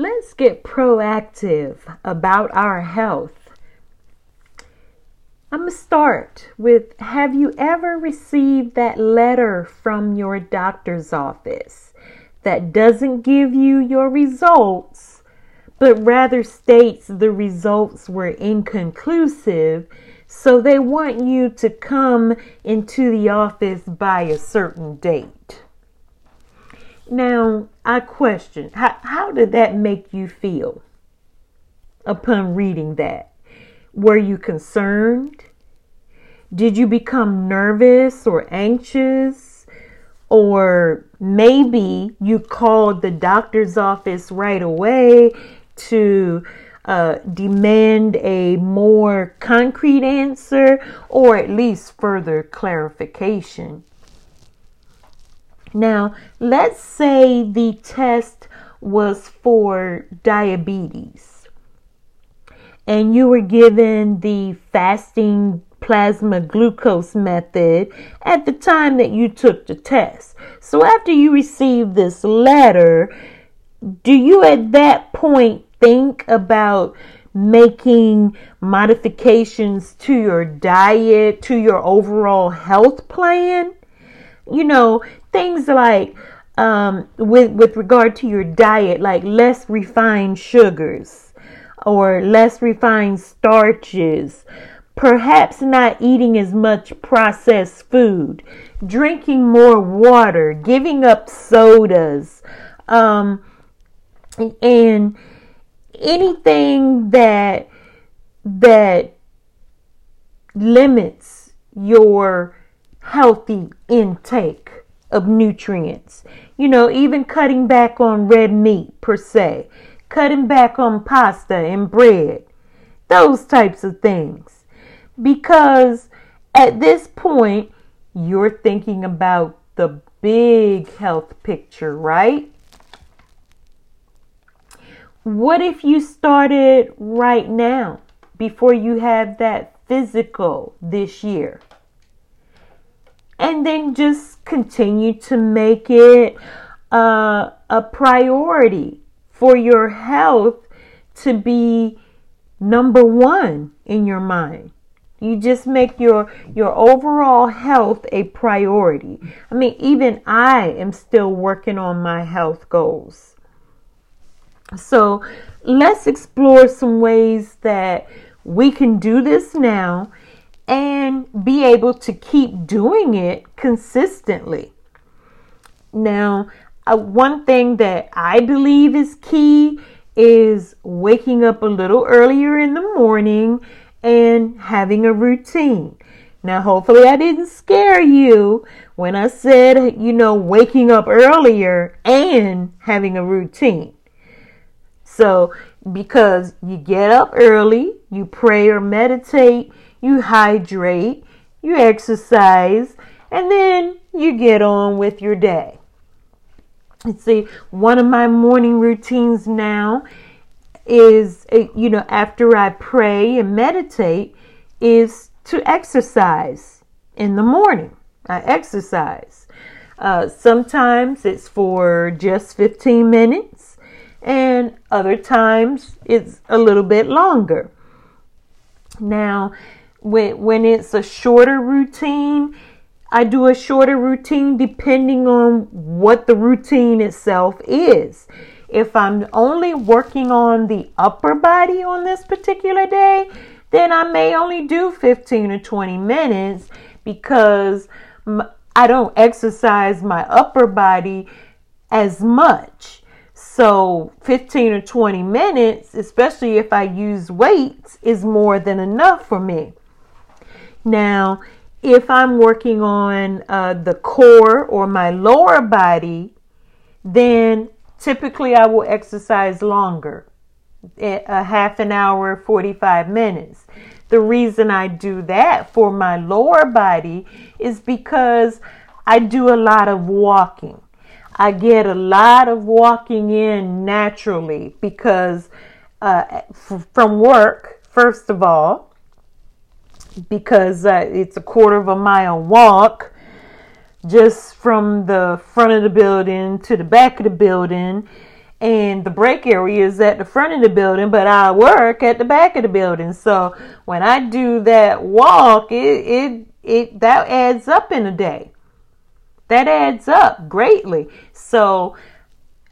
let's get proactive about our health. I'm going to start with Have you ever received that letter from your doctor's office that doesn't give you your results, but rather states the results were inconclusive? So they want you to come into the office by a certain date. Now, I question how, how did that make you feel upon reading that? Were you concerned? Did you become nervous or anxious? Or maybe you called the doctor's office right away to uh, demand a more concrete answer or at least further clarification. Now, let's say the test was for diabetes and you were given the fasting plasma glucose method at the time that you took the test. So, after you receive this letter, do you at that point think about making modifications to your diet, to your overall health plan? You know, things like um, with with regard to your diet, like less refined sugars or less refined starches, perhaps not eating as much processed food, drinking more water, giving up sodas, um, and anything that that limits your healthy intake of nutrients. You know, even cutting back on red meat per se, cutting back on pasta and bread, those types of things. Because at this point, you're thinking about the big health picture, right? What if you started right now before you have that physical this year? And then just continue to make it uh, a priority for your health to be number one in your mind. You just make your your overall health a priority. I mean, even I am still working on my health goals. So let's explore some ways that we can do this now and be able to keep doing it consistently. Now, uh, one thing that I believe is key is waking up a little earlier in the morning and having a routine. Now, hopefully, I didn't scare you when I said, you know, waking up earlier and having a routine. So, because you get up early, you pray or meditate, you hydrate, you exercise, and then you get on with your day. See, one of my morning routines now is, eh, you know, after I pray and meditate, is to exercise in the morning. I exercise. Uh, sometimes it's for just 15 minutes and other times it's a little bit longer. Now, when, when it's a shorter routine, I do a shorter routine depending on what the routine itself is. If I'm only working on the upper body on this particular day, then I may only do 15 or 20 minutes because I don't exercise my upper body as much. So 15 or 20 minutes, especially if I use weights, is more than enough for me. Now, if I'm working on uh, the core or my lower body, then typically I will exercise longer a half an hour, 45 minutes. The reason I do that for my lower body is because I do a lot of walking. I get a lot of walking in naturally because uh, f- from work, first of all, because uh, it's a quarter of a mile walk just from the front of the building to the back of the building. and the break area is at the front of the building, but I work at the back of the building. So when I do that walk, it it it that adds up in a day. That adds up greatly. So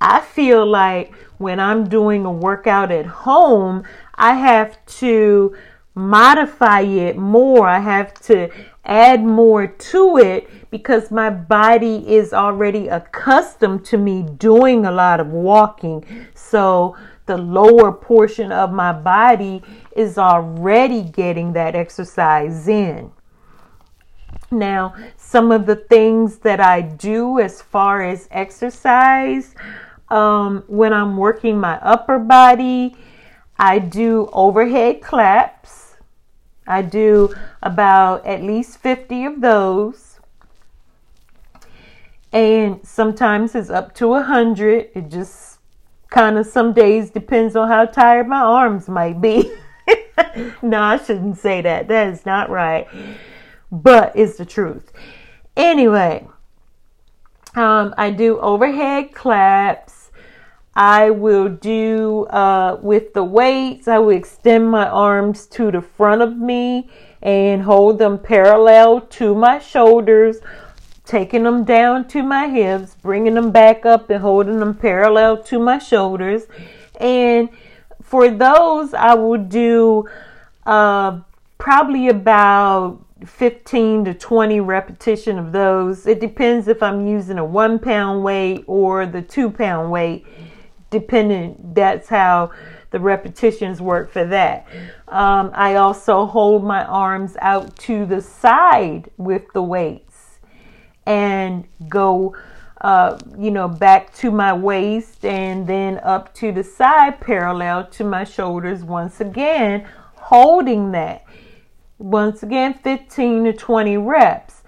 I feel like when I'm doing a workout at home, I have to modify it more. I have to add more to it because my body is already accustomed to me doing a lot of walking. So the lower portion of my body is already getting that exercise in. Now, some of the things that I do as far as exercise, um, when I'm working my upper body, I do overhead claps. I do about at least 50 of those. And sometimes it's up to 100. It just kind of some days depends on how tired my arms might be. no, I shouldn't say that. That is not right. But it's the truth. Anyway, um, I do overhead claps. I will do uh, with the weights, I will extend my arms to the front of me and hold them parallel to my shoulders, taking them down to my hips, bringing them back up and holding them parallel to my shoulders. And for those, I will do uh, probably about 15 to 20 repetition of those. It depends if I'm using a one pound weight or the two pound weight, depending. That's how the repetitions work for that. Um, I also hold my arms out to the side with the weights and go, uh, you know, back to my waist and then up to the side parallel to my shoulders once again, holding that. Once again, 15 to 20 reps.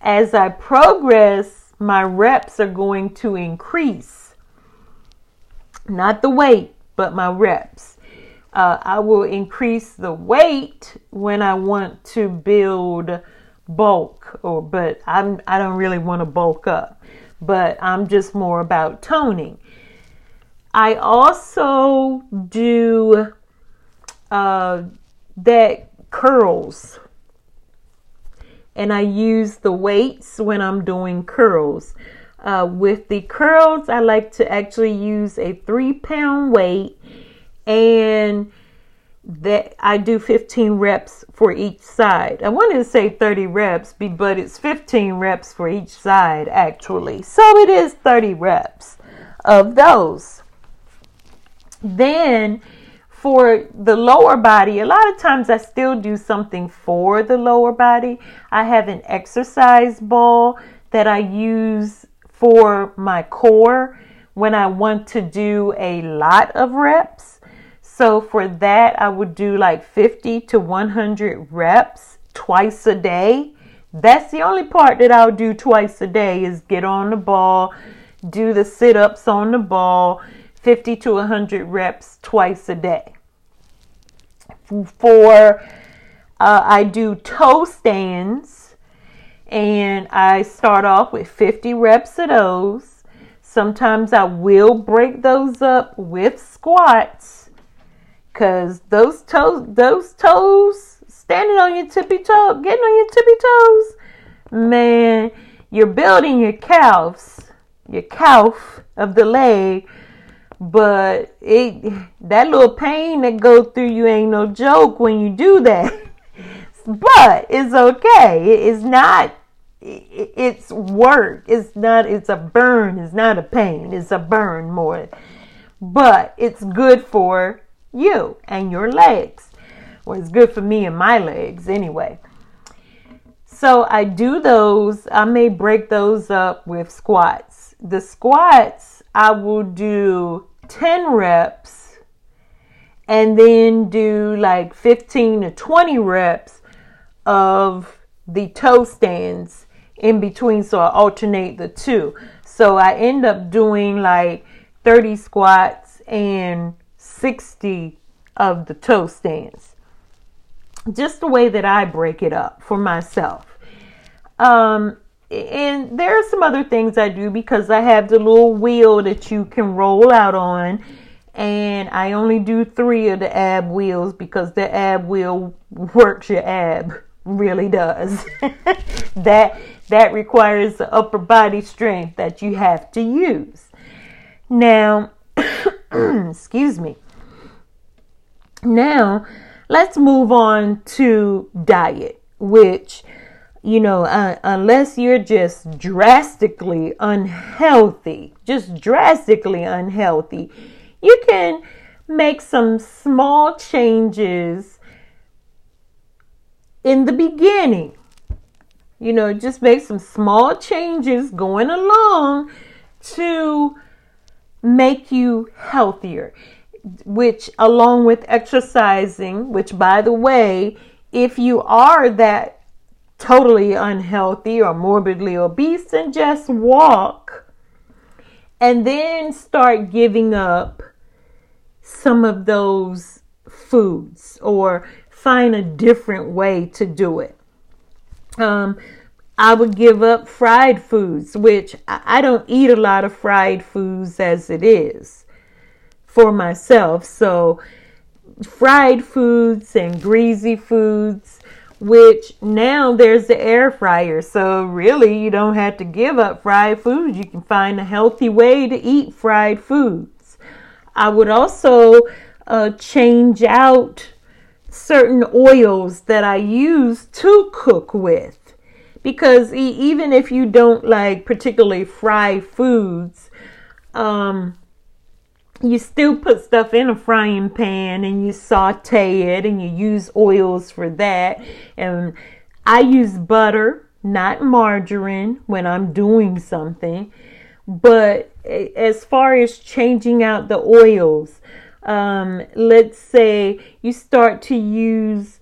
As I progress, my reps are going to increase. Not the weight, but my reps. Uh, I will increase the weight when I want to build bulk, or but I'm I don't really want to bulk up, but I'm just more about toning. I also do uh, that curls. And I use the weights when I'm doing curls. Uh, with the curls, I like to actually use a three pound weight and that I do 15 reps for each side. I wanted to say 30 reps, but it's 15 reps for each side actually. So it is 30 reps of those. Then for the lower body, a lot of times I still do something for the lower body. I have an exercise ball that I use for my core when I want to do a lot of reps. So for that, I would do like 50 to 100 reps twice a day. That's the only part that I'll do twice a day is get on the ball, do the sit ups on the ball, 50 to 100 reps twice a day. For uh, I do toe stands and I start off with 50 reps of those. Sometimes I will break those up with squats because those toes, those toes, standing on your tippy toe, getting on your tippy toes, man, you're building your calves, your calf of the leg. But it that little pain that goes through you ain't no joke when you do that. But it's okay. It's not it's work. It's not it's a burn. It's not a pain. It's a burn more. But it's good for you and your legs. Well it's good for me and my legs anyway. So i do those i may break those up with squats. The squats i will do 10 reps and then do like 15 to 20 reps of the toe stands in between. So I alternate the two. So I end up doing like 30 squats and 60 of the toe stands. Just the way that I break it up for myself. Um, and there are some other things I do because I have the little wheel that you can roll out on. And I only do three of the ab wheels because the ab wheel works your ab, really does. that that requires the upper body strength that you have to use. Now, excuse me. Now, let's move on to diet, which you know, uh, unless you're just drastically unhealthy, just drastically unhealthy, you can make some small changes in the beginning. You know, just make some small changes going along to make you healthier, which, along with exercising, which, by the way, if you are that totally unhealthy or morbidly obese and just walk and then start giving up some of those foods or find a different way to do it. Um, I would give up fried foods, which I don't eat a lot of fried foods as it is for myself. So, fried foods and greasy foods which now there's the air fryer. So really, you don't have to give up fried foods. You can find a healthy way to eat fried foods. I would also uh, change out certain oils that I use to cook with. Because even if you don't like particularly fried foods, um, you still put stuff in a frying pan and you saute it and you use oils for that. And I use butter, not margarine, when I'm doing something. But as far as changing out the oils, um, let's say you start to use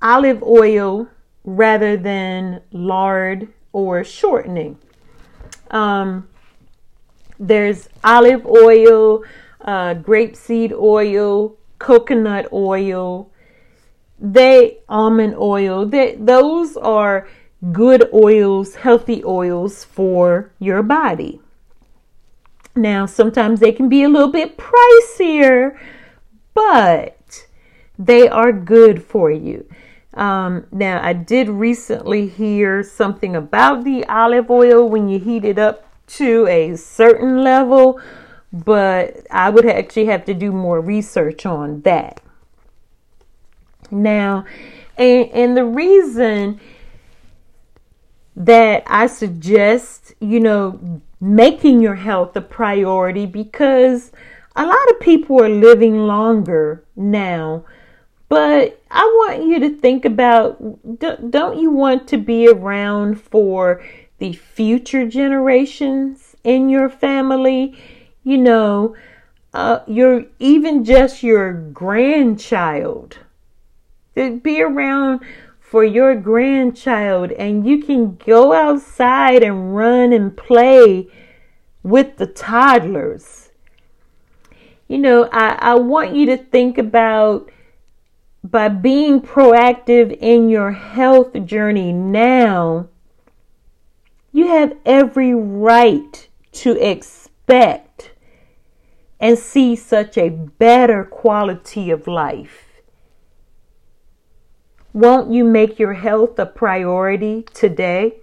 olive oil rather than lard or shortening. Um, there's olive oil, uh, grapeseed oil, coconut oil, they almond oil. They, those are good oils, healthy oils for your body. Now, sometimes they can be a little bit pricier, but they are good for you. Um, now, I did recently hear something about the olive oil when you heat it up to a certain level, but I would actually have to do more research on that. Now, and, and the reason that I suggest, you know, making your health a priority because a lot of people are living longer now. But I want you to think about don't you want to be around for the future generations in your family, you know, uh, your even just your grandchild. To be around for your grandchild and you can go outside and run and play with the toddlers. You know, I, I want you to think about by being proactive in your health journey now you have every right to expect and see such a better quality of life. Won't you make your health a priority today?